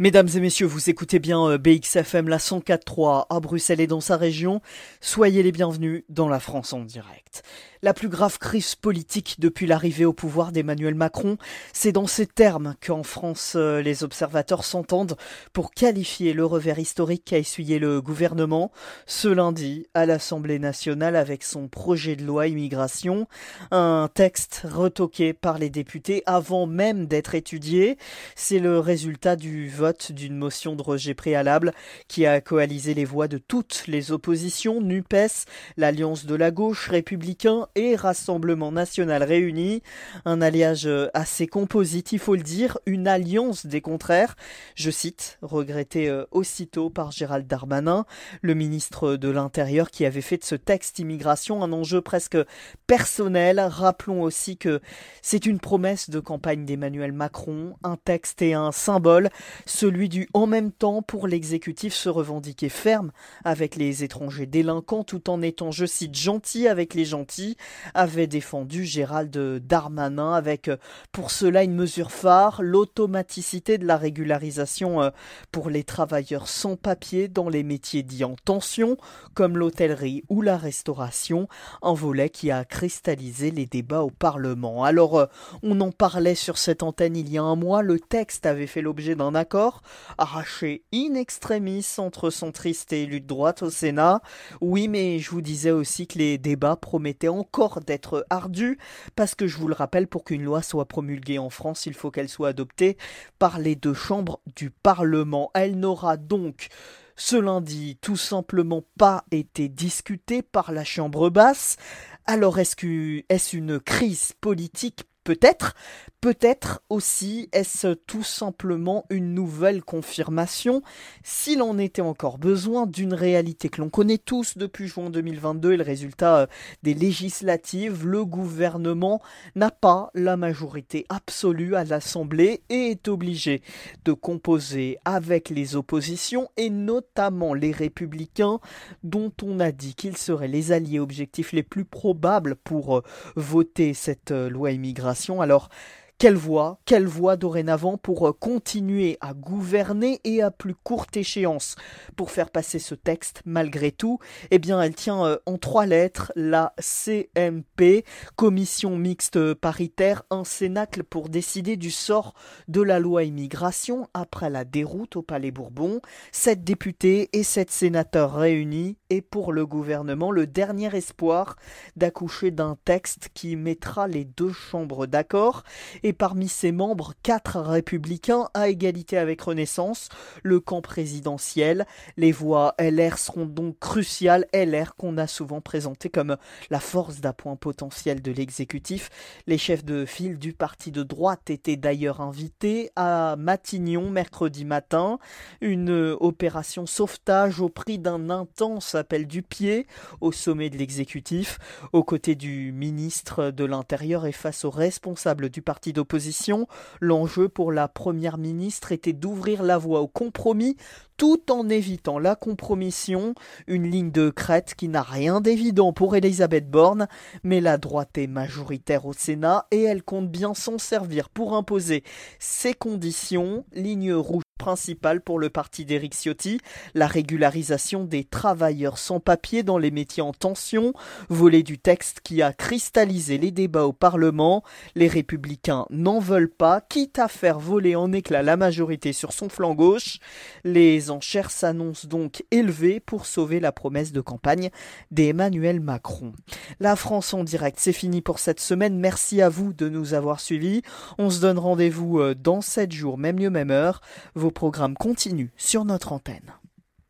Mesdames et messieurs, vous écoutez bien euh, BXFM la 104.3 à Bruxelles et dans sa région. Soyez les bienvenus dans la France en direct. La plus grave crise politique depuis l'arrivée au pouvoir d'Emmanuel Macron, c'est dans ces termes qu'en France euh, les observateurs s'entendent pour qualifier le revers historique qu'a essuyé le gouvernement ce lundi à l'Assemblée nationale avec son projet de loi immigration, un texte retoqué par les députés avant même d'être étudié. C'est le résultat du vote d'une motion de rejet préalable qui a coalisé les voix de toutes les oppositions, NUPES, l'Alliance de la gauche, Républicain et Rassemblement national réunis. Un alliage assez composite, il faut le dire, une alliance des contraires. Je cite, regretté euh, aussitôt par Gérald Darmanin, le ministre de l'Intérieur qui avait fait de ce texte immigration un enjeu presque personnel. Rappelons aussi que c'est une promesse de campagne d'Emmanuel Macron, un texte et un symbole celui du en même temps pour l'exécutif se revendiquer ferme avec les étrangers délinquants tout en étant, je cite, gentil avec les gentils, avait défendu Gérald Darmanin avec pour cela une mesure phare, l'automaticité de la régularisation euh, pour les travailleurs sans papier dans les métiers dits en tension, comme l'hôtellerie ou la restauration, un volet qui a cristallisé les débats au Parlement. Alors, euh, on en parlait sur cette antenne il y a un mois, le texte avait fait l'objet d'un accord arraché in extremis entre centristes et élus de droite au Sénat. Oui, mais je vous disais aussi que les débats promettaient encore d'être ardus, parce que je vous le rappelle, pour qu'une loi soit promulguée en France, il faut qu'elle soit adoptée par les deux chambres du Parlement. Elle n'aura donc ce lundi tout simplement pas été discutée par la Chambre basse. Alors est-ce une crise politique Peut-être, peut-être aussi est-ce tout simplement une nouvelle confirmation, s'il en était encore besoin, d'une réalité que l'on connaît tous depuis juin 2022 et le résultat euh, des législatives, le gouvernement n'a pas la majorité absolue à l'Assemblée et est obligé de composer avec les oppositions et notamment les républicains dont on a dit qu'ils seraient les alliés objectifs les plus probables pour euh, voter cette euh, loi immigration alors, quelle voie, quelle voie dorénavant pour euh, continuer à gouverner et à plus courte échéance? Pour faire passer ce texte malgré tout Eh bien, elle tient euh, en trois lettres la CMP, Commission mixte paritaire, un cénacle pour décider du sort de la loi immigration après la déroute au Palais Bourbon. Sept députés et sept sénateurs réunis et pour le gouvernement le dernier espoir d'accoucher d'un texte qui mettra les deux chambres d'accord et parmi ses membres quatre républicains à égalité avec Renaissance, le camp présidentiel. Les voix LR seront donc cruciales, LR qu'on a souvent présenté comme la force d'appoint potentiel de l'exécutif. Les chefs de file du parti de droite étaient d'ailleurs invités à Matignon mercredi matin, une opération sauvetage au prix d'un intense appel du pied au sommet de l'exécutif, aux côtés du ministre de l'Intérieur et face aux responsables du parti d'opposition, l'enjeu pour la Première ministre était d'ouvrir la voie au compromis tout en évitant la compromission, une ligne de crête qui n'a rien d'évident pour Elisabeth Borne, mais la droite est majoritaire au Sénat et elle compte bien s'en servir pour imposer ses conditions, ligne rouge principale pour le parti d'Éric Ciotti, la régularisation des travailleurs sans papier dans les métiers en tension, volet du texte qui a cristallisé les débats au Parlement. Les républicains n'en veulent pas, quitte à faire voler en éclats la majorité sur son flanc gauche. Les enchères s'annoncent donc élevées pour sauver la promesse de campagne d'Emmanuel Macron. La France en direct, c'est fini pour cette semaine. Merci à vous de nous avoir suivis. On se donne rendez-vous euh, dans 7 jours, même lieu, même heure. Vos programmes continuent sur notre antenne.